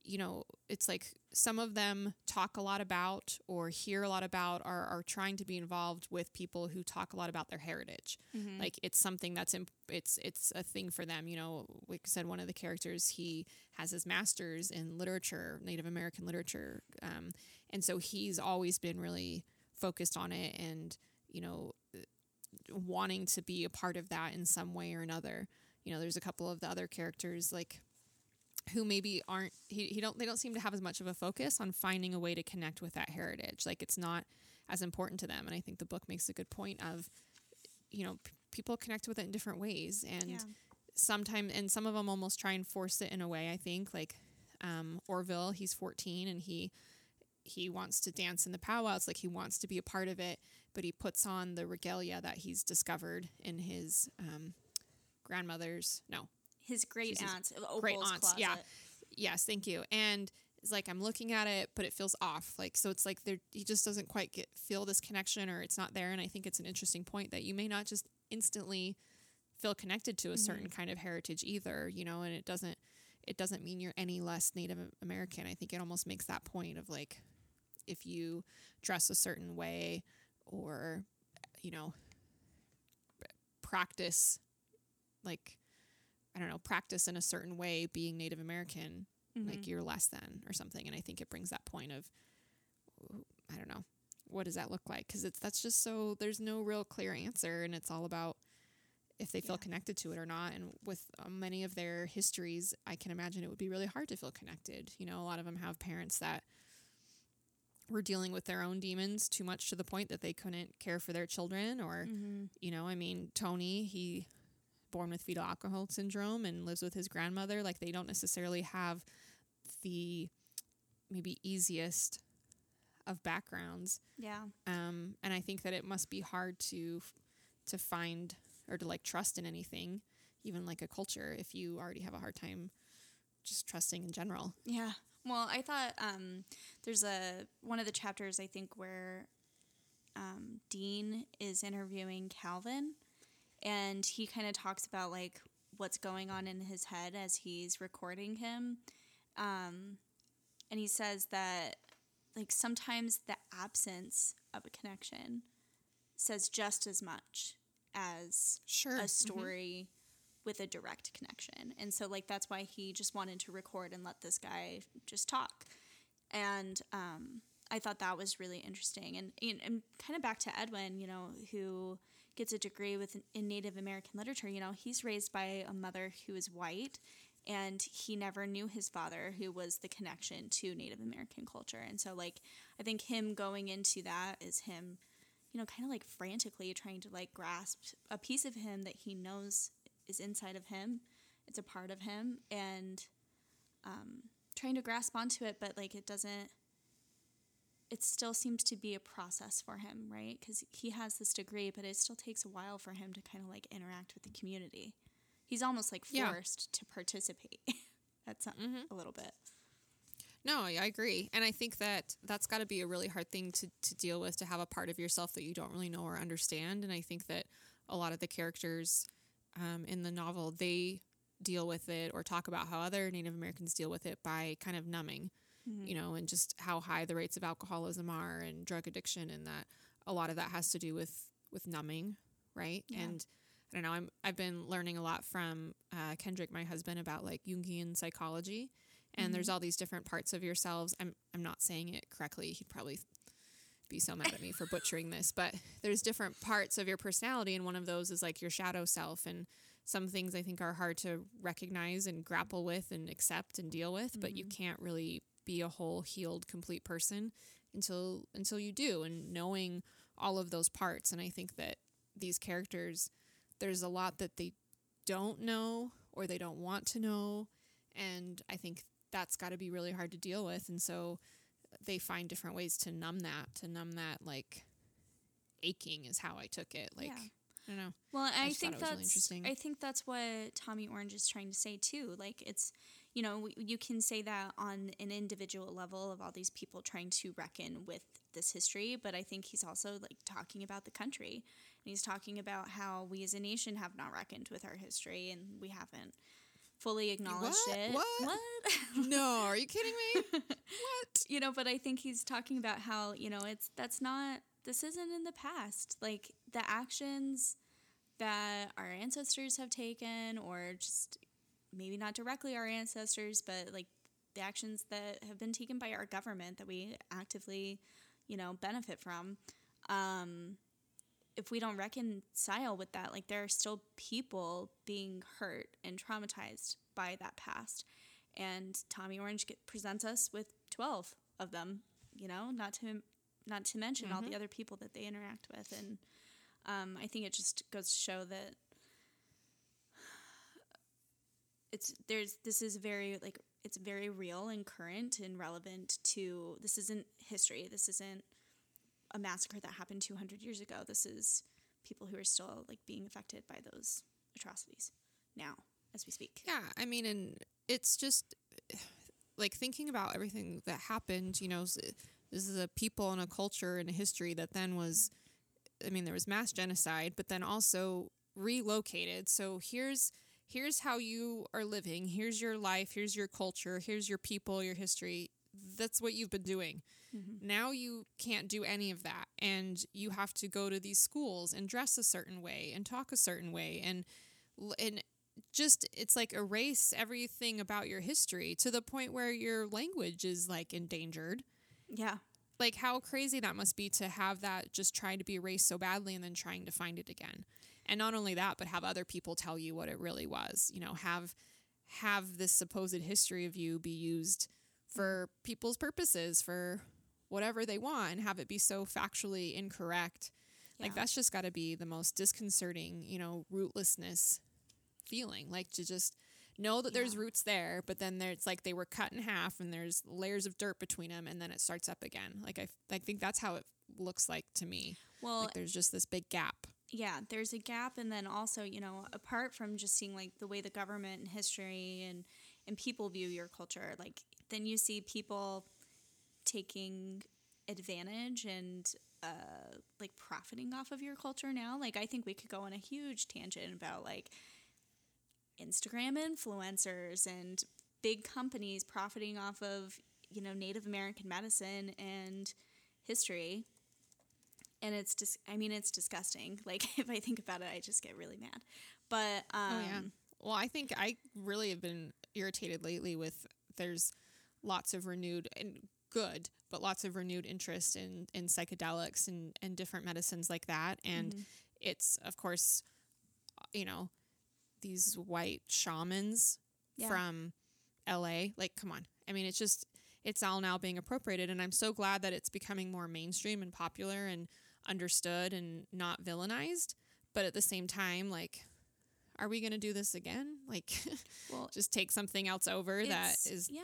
you know it's like some of them talk a lot about or hear a lot about are, are trying to be involved with people who talk a lot about their heritage Mhm. like it's something that's imp- it's it's a thing for them you know like I said one of the characters he has his masters in literature native american literature um, and so he's always been really focused on it and you know wanting to be a part of that in some way or another. You know there's a couple of the other characters like who maybe aren't he, he don't they don't seem to have as much of a focus on finding a way to connect with that heritage. Like it's not as important to them. And i think the book makes a good point of you know p- people connect with it in different ways. And Yeah. sometimes and some of them almost try and force it in a way i think. Like um, Orvil he's 14 and he he wants to dance in the powwows like he wants to be a part of it but he puts on the regalia that he's discovered in his um, grandmother's no his great Jesus. aunt's Great aunts, closet. yeah. yes thank you and it's like i'm looking at it but it feels off like so it's like there he just doesn't quite get feel this connection or it's not there and i think it's an interesting point that you may not just instantly feel connected to a certain kind of heritage either you know and it doesn't it doesn't mean you're any less native american i think it almost makes that point of like if you dress a certain way or you know practice like i don't know practice in a certain way being native american Mm-hmm. like you're less than or something. And i think it brings that point of i don't know what does that look like? Because it's that's just so there's no real clear answer. And it's all about if they feel Yeah. connected to it or not. And with uh, many of their histories i can imagine it would be really hard to feel connected. You know a lot of them have parents that were dealing with their own demons too much to the point that they couldn't care for their children or Mm-hmm. you know i mean tony he born with fetal alcohol syndrome and lives with his grandmother like they don't necessarily have the maybe easiest of backgrounds Yeah. um, and i think that it must be hard to to find or to like trust in anything even like a culture if you already have a hard time just trusting in general Yeah. Well, I thought um, there's a one of the chapters I think where um, Dene is interviewing Calvin, and he kind of talks about like what's going on in his head as he's recording him, um, and he says that like sometimes the absence of a connection says just as much as sure. a story with a direct connection. And so like that's why he just wanted to record and let this guy just talk. And um, I thought that was really interesting. And, and, and kind of back to Edwin, you know, who gets a degree with in Native American literature. You know, he's raised by a mother who is white, and he never knew his father, who was the connection to Native American culture. And so, like, I think him going into that is him, you know, kind of like frantically trying to like grasp a piece of him that he knows is inside of him. It's a part of him, and um, trying to grasp onto it, but like it doesn't. It still seems to be a process for him, right? Because he has this degree, but it still takes a while for him to kind of like interact with the community. He's almost like Yeah. forced to participate at some Mhm. a little bit. No, I I agree. And I think that that's got to be a really hard thing to, to deal with to have a part of yourself that you don't really know or understand. And I think that a lot of the characters um, in the novel, they deal with it or talk about how other Native Americans deal with it by kind of numbing, Mm-hmm. you know, and just how high the rates of alcoholism are and drug addiction. And that a lot of that has to do with, with numbing, right? Yeah. And I don't know, I'm, I've been learning a lot from uh, Kendrick, my husband, about like Jungian psychology and there's all these different parts of yourselves. I'm I'm not saying it correctly. He'd probably be so mad at me for butchering this, but there's different parts of your personality and one of those is like your shadow self and some things I think are hard to recognize and grapple with and accept and deal with, but you mm-hmm. can't really be a whole healed complete person until until you do and knowing all of those parts and I think that these characters there's a lot that they don't know or they don't want to know and I think that's got to be really hard to deal with and so they find different ways to numb that to numb that like aching is how I took it like Yeah. I don't know Well, I I, think really that's interesting. I think that's what Tommy Orange is trying to say too. Like it's, you know, you can say that on an individual level of all these people trying to reckon with this history, but I think he's also like talking about the country, and he's talking about how we as a nation have not reckoned with our history, and we haven't fully acknowledged What? it. What? What? no are you kidding me what you know but i think he's talking about how you know it's that's not this isn't in the past like the actions that our ancestors have taken or just maybe not directly our ancestors but like the actions that have been taken by our government that we actively you know benefit from um if we don't reconcile with that like there are still people being hurt and traumatized by that past. And Tommy Orange get, presents us with 12 of them, you know, not to not to mention all the other people that they interact with. And um, I think it just goes to show that it's there's this is very like it's very real and current and relevant to this isn't history. This isn't a massacre that happened 200 years ago this is people who are still like being affected by those atrocities now as we speak Yeah, I mean, and it's just like thinking about everything that happened. You know, this is a people and a culture and a history that then was. I mean, there was mass genocide, but then also relocated. So here's here's how you are living. Here's your life. Here's your culture. Here's your people. Your history. That's what you've been doing. Mm-hmm. Now you can't do any of that, and you have to go to these schools and dress a certain way and talk a certain way and and just it's like erase everything about your history to the point where your language is like endangered. Yeah. Like how crazy that must be to have that just trying to be erased so badly and then trying to find it again. And not only that but have other people tell you what it really was you know have have this supposed history of you be used for mm-hmm. people's purposes for whatever they want and have it be so factually incorrect. Like that's just got to be the most disconcerting you know rootlessness feeling. Like to just know that there's Yeah. roots there but then there, it's like they were cut in half and there's layers of dirt between them and then it starts up again. Like i, I think that's how it looks like to me. Well like there's just this big gap. Yeah there's a gap and then also you know apart from just seeing like the way the government and history and and people view your culture like then you see people taking advantage and uh like profiting off of your culture now? Like i think we could go on a huge tangent about like instagram influencers and big companies profiting off of you know native american medicine and history. And it's just i mean it's disgusting. Like if i think about it i just get really mad. But um oh yeah. well i think i really have been irritated lately with there's lots of renewed and good but lots of renewed interest in in psychedelics and and different medicines like that. And Mm-hmm. it's of course you know these white shamans Yeah. from LA like come on. I mean it's just it's all now being appropriated. And i'm so glad that it's becoming more mainstream and popular and understood and not villainized. But at the same time like are we going to do this again like Well, just take something else over that is. Yeah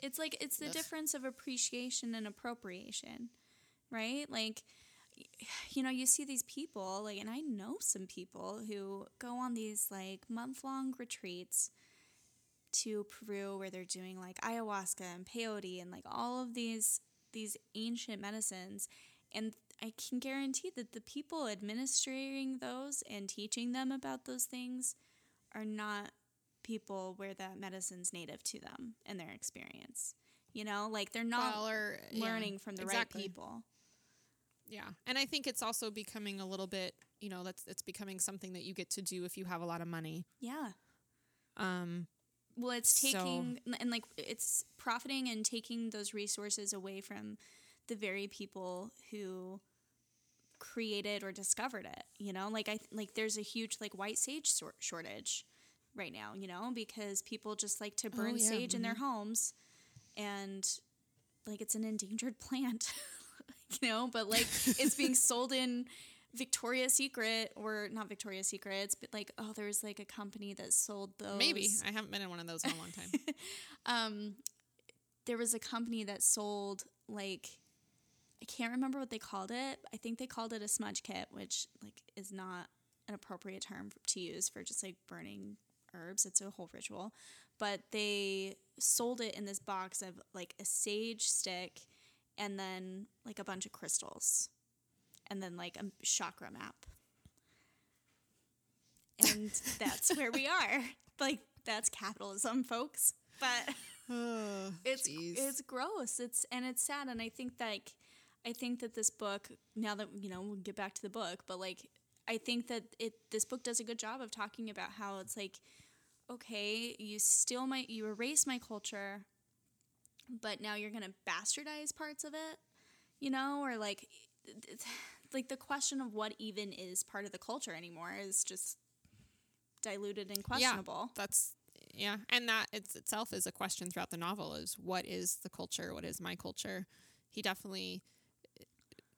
it's like it's the Ugh. difference of appreciation and appropriation right like you know you see these people like and i know some people who go on these like month long retreats to Peru where they're doing like ayahuasca and peyote and like all of these these ancient medicines and I can guarantee that the people administering those and teaching them about those things are not people where that medicine's native to them and their experience. You know, like they're not Well, or- yeah, learning from the exactly. right people. Yeah, and I think it's also becoming a little bit, you know, that's it's becoming something that you get to do if you have a lot of money. Yeah. Um, Well, it's So- taking and like it's profiting and taking those resources away from the very people who created or discovered it. You know, like I like there's a huge like white sage sor- shortage right now. You know, because people just like to burn Oh, yeah, sage in their homes, and like it's an endangered plant. you know, but like it's being sold in. Victoria's Secret or not Victoria's Secret, it's like oh, there's like a company that sold those. maybe I haven't been in one of those in a long time. um, there was a company that sold like I can't remember what they called it. I think they called it a smudge kit, which like is not an appropriate term to use for just like burning herbs. It's a whole ritual, but they sold it in this box of like a sage stick and then like a bunch of crystals and then like a chakra map. And that's where we are. Like that's capitalism, folks. But oh, it's jeez. it's gross. It's and it's sad. And I think that like, I think that this book. Now that you know, we'll get back to the book. But like, I think that it this book does a good job of talking about how it's like, okay, you steal my, you erase my culture, but now you're gonna bastardize parts of it, you know, or like, like the question of what even is part of the culture anymore is just diluted and questionable. Yeah, that's yeah, and that it's itself is a question throughout the novel: is what is the culture? What is my culture? He definitely.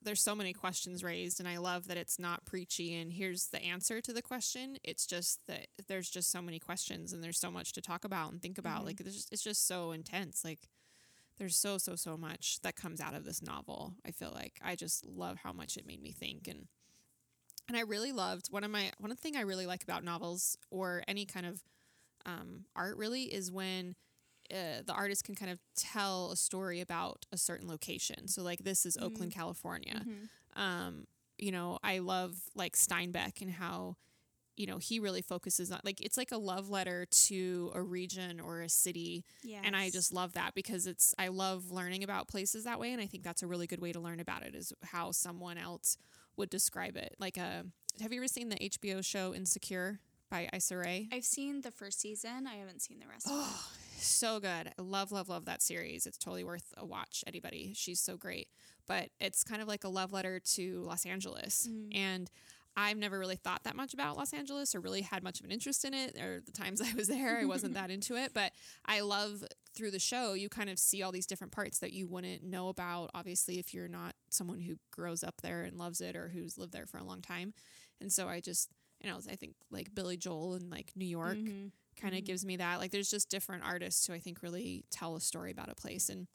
There's so many questions raised, and I love that it's not preachy and here's the answer to the question. It's just that there's just so many questions, and there's so much to talk about and think about. Like, it's just, it's just so intense. Like, there's so so so much that comes out of this novel. I feel like I just love how much it made me think and and I really loved one of my one of the thing I really like about novels or any kind of um, art really is when uh, the artist can kind of tell a story about a certain location. So like this is Oakland, California. Um, you know, I love like Steinbeck and how you know he really focuses on like it's like a love letter to a region or a city Yeah. and I just love that because it's I love learning about places that way and I think that's a really good way to learn about it is how someone else would describe it. Like uh have you ever seen the HBO show Insecure by Issa Rae? I've seen the first season. I haven't seen the rest of it. so good. I love, love, love that series. It's totally worth a watch, anybody. She's so great. But it's kind of like a love letter to Los Angeles. Mm-hmm. And I've never really thought that much about Los Angeles or really had much of an interest in it. Or the times I was there, I wasn't that into it. But I love through the show, you kind of see all these different parts that you wouldn't know about, obviously, if you're not someone who grows up there and loves it or who's lived there for a long time. And so I just, you know, I think like Billy Joel and like New York mm-hmm. Kind of gives me that. Like there's just different artists who I think really tell a story about a place and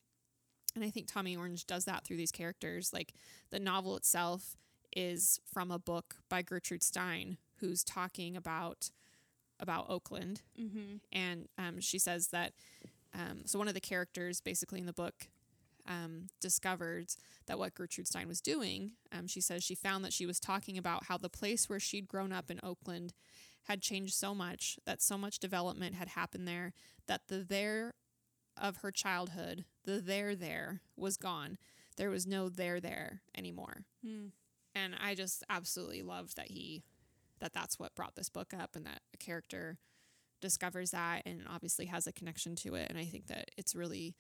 and I think Tommy Orange does that through these characters. Like the novel itself is from a book by Gertrude Stein who's talking about about Oakland. Mm-hmm. And um, she says that um, so one of the characters basically in the book um, discovered that what Gertrude Stein was doing, um, she says she found that she was talking about how the place where she'd grown up in Oakland had changed so much, that so much development had happened there, that the there of her childhood, the there there, was gone. There was no there there anymore. Mm. And I just absolutely love that he, that that's what brought this book up and that a character discovers that and obviously has a connection to it. And I think that it's really,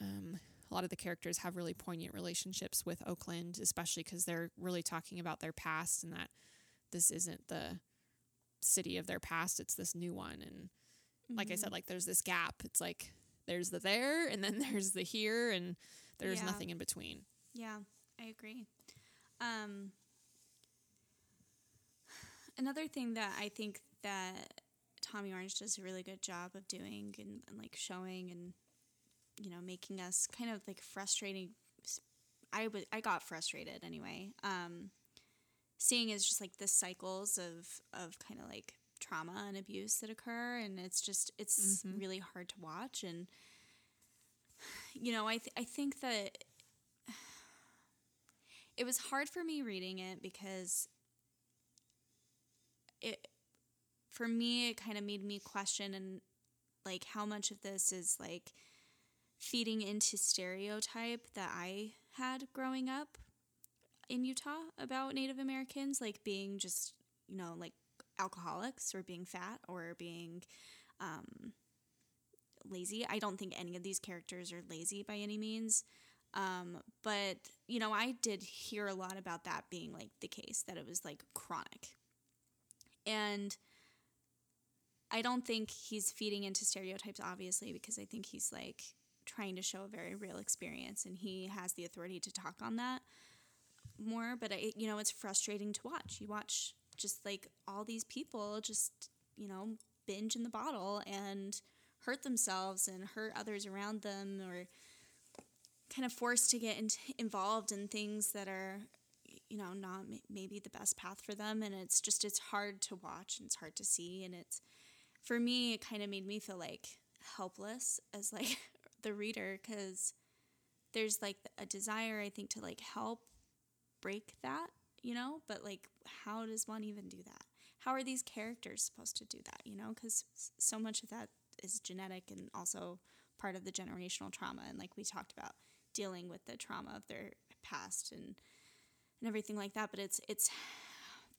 um, a lot of the characters have really poignant relationships with Oakland, especially because they're really talking about their past and that this isn't the city of their past, it's this new one. And like I said, like there's this gap. It's like there's the there and then there's the here and there's Yeah. nothing in between. Yeah, I agree. Um, another thing that I think that Tommy Orange does a really good job of doing and, and like showing and you know making us kind of like frustrating. I was I got frustrated anyway. Um, seeing is just like the cycles of of kind of like trauma and abuse that occur and it's just it's Mhm. really hard to watch and you know I th- I think that it was hard for me reading it because it for me it kind of made me question and like how much of this is like feeding into stereotype that I had growing up in Utah about Native Americans like being just you know like alcoholics or being fat or being um, lazy. I don't think any of these characters are lazy by any means. Um, but you know, I did hear a lot about that being like the case that it was like chronic. And I don't think he's feeding into stereotypes obviously because I think he's like trying to show a very real experience and he has the authority to talk on that more, but I you know, it's frustrating to watch. You watch just like all these people just, you know, binge in the bottle and hurt themselves and hurt others around them or kind of forced to get in- involved in things that are you know not maybe the best path for them and it's just it's hard to watch and it's hard to see and it's for me it kind of made me feel like helpless as like the reader cuz there's like a desire i think to like help break that you know? But like how does one even do that? How are these characters supposed to do that you know? Because so much of that is genetic and also part of the generational trauma and like we talked about dealing with the trauma of their past and and everything like that. But it's it's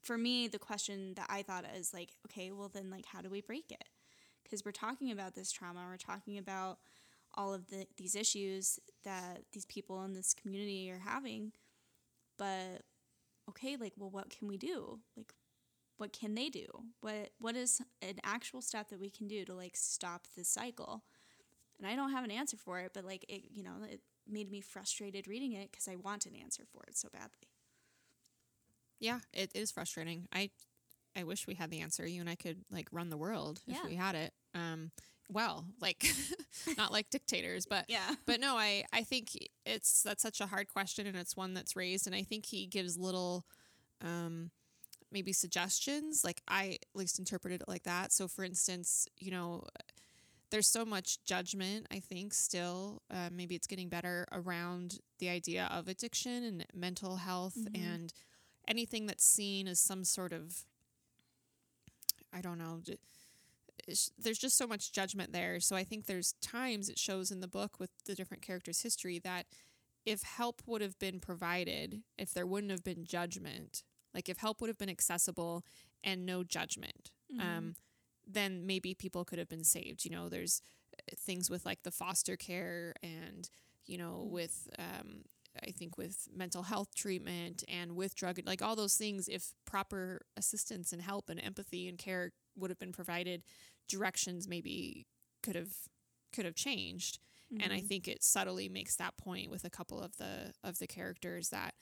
for me the question that i thought is like okay well then like how do we break it? Because we're talking about this trauma. We're talking about all of the these issues that these people in this community are having but okay like well what can we do like what can they do what what is an actual step that we can do to like stop this cycle and i don't have an answer for it but like it you know it made me frustrated reading it because i want an answer for it so badly Yeah, it is frustrating. I I wish we had the answer. You and I could like run the world Yeah. if we had it. Um well, like not like dictators, but yeah but no, I I think it's that's such a hard question and it's one that's raised and I think he gives little um maybe suggestions like I at least interpreted it like that. So for instance, you know, there's so much judgment I think still uh, maybe it's getting better around the idea of addiction and mental health Mhm. and anything that's seen as some sort of I don't know there's just so much judgment there. So I think there's times it shows in the book with the different characters history that if help would have been provided if there wouldn't have been judgment like if help would have been accessible and no judgment um, then maybe people could have been saved. You know, there's uh, things with like the foster care and, you know, with, um, I think with mental health treatment and with drug, like all those things, if proper assistance and help and empathy and care would have been provided, directions maybe could have could have changed. And I Mhm. think it subtly makes that point with a couple of the of the characters that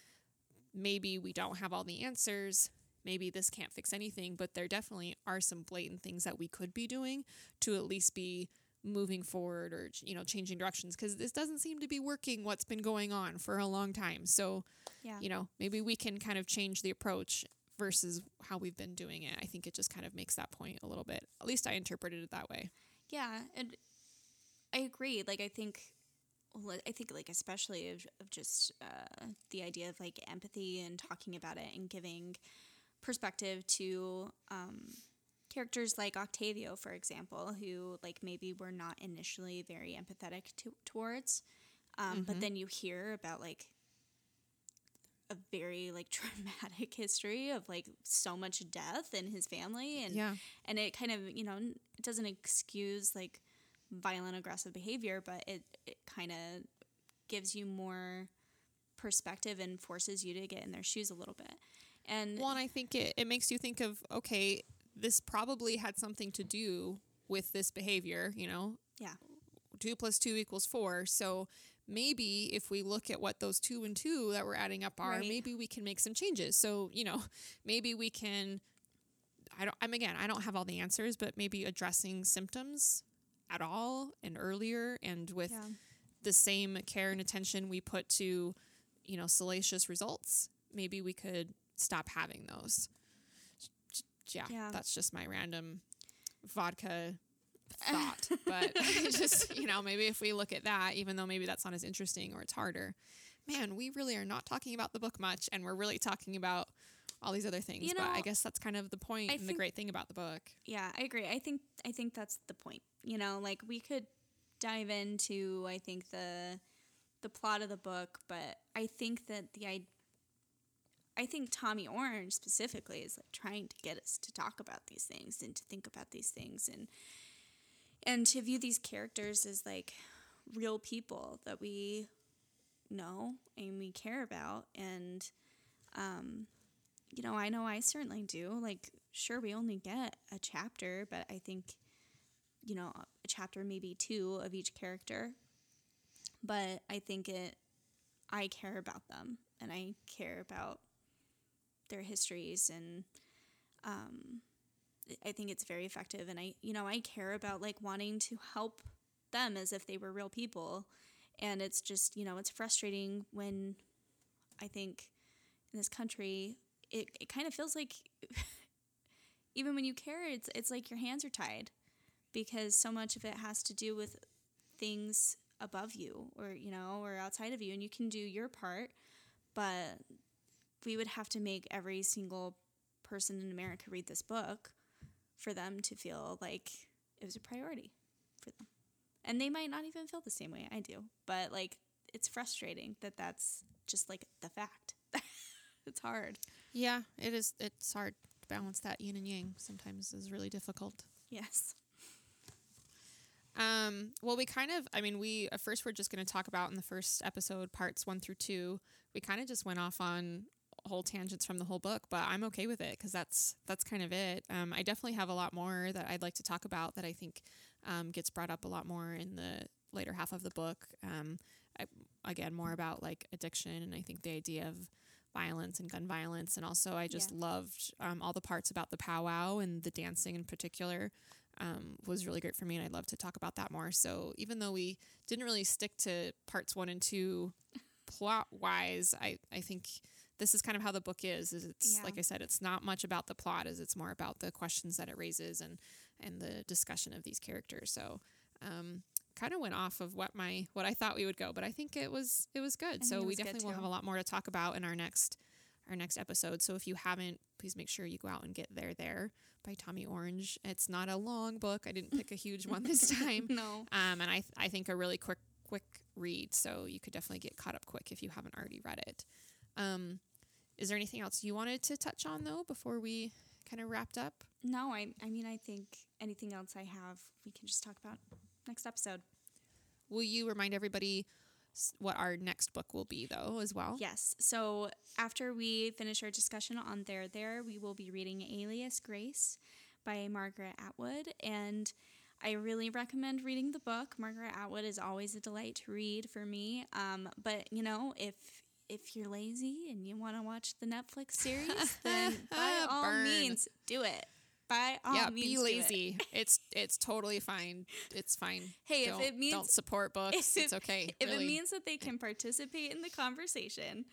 maybe we don't have all the answers. Maybe this can't fix anything, but there definitely are some blatant things that we could be doing to at least be moving forward or you know changing directions because this doesn't seem to be working what's been going on for a long time so yeah you know maybe we can kind of change the approach versus how we've been doing it i think it just kind of makes that point a little bit at least i interpreted it that way Yeah, and I agree. Like I think, I think like especially of, of just uh, the idea of like empathy and talking about it and giving perspective to um, characters like Octavio, for example, who like maybe were not initially very empathetic to, towards, um, but Mhm. then you hear about like a very like traumatic history of like so much death in his family and yeah and it kind of you know it doesn't excuse like violent aggressive behavior but it, it kind of gives you more perspective and forces you to get in their shoes a little bit and Well, and I think it, it makes you think of okay, this probably had something to do with this behavior, you know? Yeah. Two plus two equals four. So maybe if we look at what those two and two that we're adding up are, Right. maybe we can make some changes. So, you know, maybe we can I don't I'm again, I don't have all the answers, but maybe addressing symptoms at all and earlier and with yeah the same care and attention we put to, you know, salacious results, maybe we could stop having those. Yeah, Yeah. that's just my random vodka thought. but just, you know, maybe if we look at that, even though maybe that's not as interesting or it's harder, man, we really are not talking about the book much and we're really talking about all these other things. You but I guess that's kind of the point I and the great thing about the book. Yeah, I agree. I think I think that's the point. You know, like we could dive into I think the the plot of the book, but I think that the I I think Tommy Orange specifically is like trying to get us to talk about these things and to think about these things and and to view these characters as like real people that we know and we care about and um you know, I know I certainly do. Like, sure, we only get a chapter, but I think, you know, a chapter, maybe two of each character. But I think it, I care about them and I care about their histories and, um, I think it's very effective. And I, you know, I care about like wanting to help them as if they were real people. And it's just, you know, it's frustrating when I think in this country, it, it kind of feels like even when you care, it's it's like your hands are tied because so much of it has to do with things above you or you know or outside of you, and you can do your part, but we would have to make every single person in America read this book for them to feel like it was a priority for them. And they might not even feel the same way I do, but like it's frustrating that that's just like the fact. it's hard. Yeah, it is. It's hard to balance that yin and yang. Sometimes is really difficult. Yes. Um, well, we kind of, I mean, we at first we're just going to talk about in the first episode, parts one through two. We kind of just went off on whole tangents from the whole book, but I'm okay with it because that's that's kind of it. Um, I definitely have a lot more that I'd like to talk about that I think um, gets brought up a lot more in the later half of the book. Um, I, again, more about like addiction and I think the idea of violence and gun violence, and also I just loved um, all the parts about the powwow and the dancing in particular um, was really great for me, and I'd love to talk about that more. So even though we didn't really stick to parts one and two plot wise, I I think this is kind of how the book is. Is it's Yeah. like I said, it's not much about the plot, as it's more about the questions that it raises and and the discussion of these characters. So. Um, kind of went off of what my what I thought we would go, but I think it was it was good. think So it we definitely will have a lot more to talk about in our next our next episode. So if you haven't, please make sure you go out and get there there by Tommy Orange. It's not a long book. I didn't pick a huge one this time. No. Um, and I I think a really quick quick read. So you could definitely get caught up quick if you haven't already read it. Um, is there anything else you wanted to touch on though before we kind of wrapped up? No, I I mean I think anything else I have we can just talk about next episode. Will you remind everybody what our next book will be though as well? Yes. So after we finish our discussion on There There, we will be reading Alias Grace by Margaret Atwood. And I really recommend reading the book. Margaret Atwood is always a delight to read for me. Um, but you know, if if you're lazy and you want to watch the Netflix series, then by all Burn. means do it. By all yeah, means, be do it. lazy. it's it's totally fine. It's fine. Hey, if don't, it means- don't support books, if- it's okay. If really. it means that they can participate in the conversation,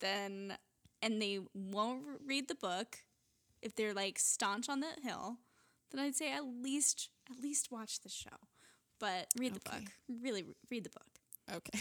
then and they won't read the book, if they're like staunch on that hill, then I'd say at least at least watch the show, but read the Okay. book. Really read the book. Okay.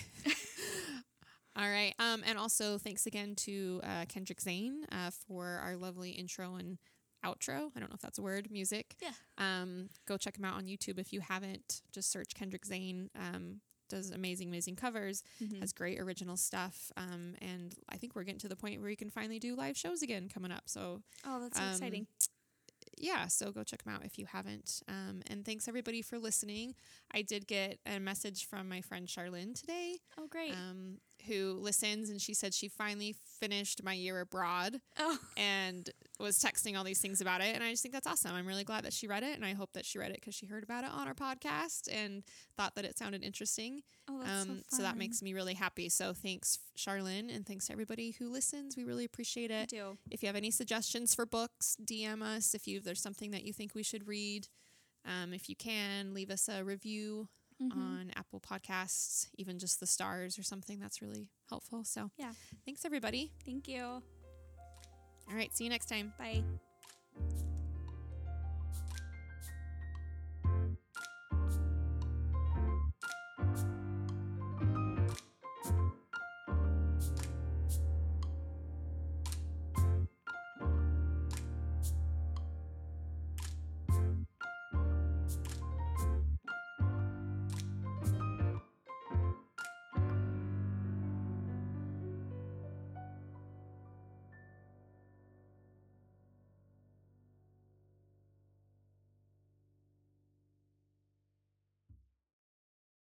All right. Um, and also thanks again to uh, Kendrick Zane uh, for our lovely intro and outro. I don't know if that's a word, music. Yeah. Um, go check him out on YouTube if you haven't. Just search Kendrick Zane. Um, does amazing, amazing covers. Mm-hmm. Has great original stuff. Um, and I think we're getting to the point where you can finally do live shows again coming up. So Oh, that's so Um, exciting. Yeah, so go check them out if you haven't. Um, and thanks everybody for listening. I did get a message from my friend Charlene today, Oh, great. um, who listens, and she said she finally finished my year abroad oh, and was texting all these things about it. And I just think that's awesome. I'm really glad that she read it, and I hope that she read it because she heard about it on our podcast and thought that it sounded interesting. oh, that's Um, so so that makes me really happy. So thanks, Charlene, and thanks to everybody who listens. We really appreciate it. do. If you have any suggestions for books, DM us. If you there's something that you think we should read, um, if you can, leave us a review Mm-hmm. on Apple Podcasts, even just the stars or something. That's really helpful. So Yeah. thanks everybody. Thank you. All right, see you next time. Bye.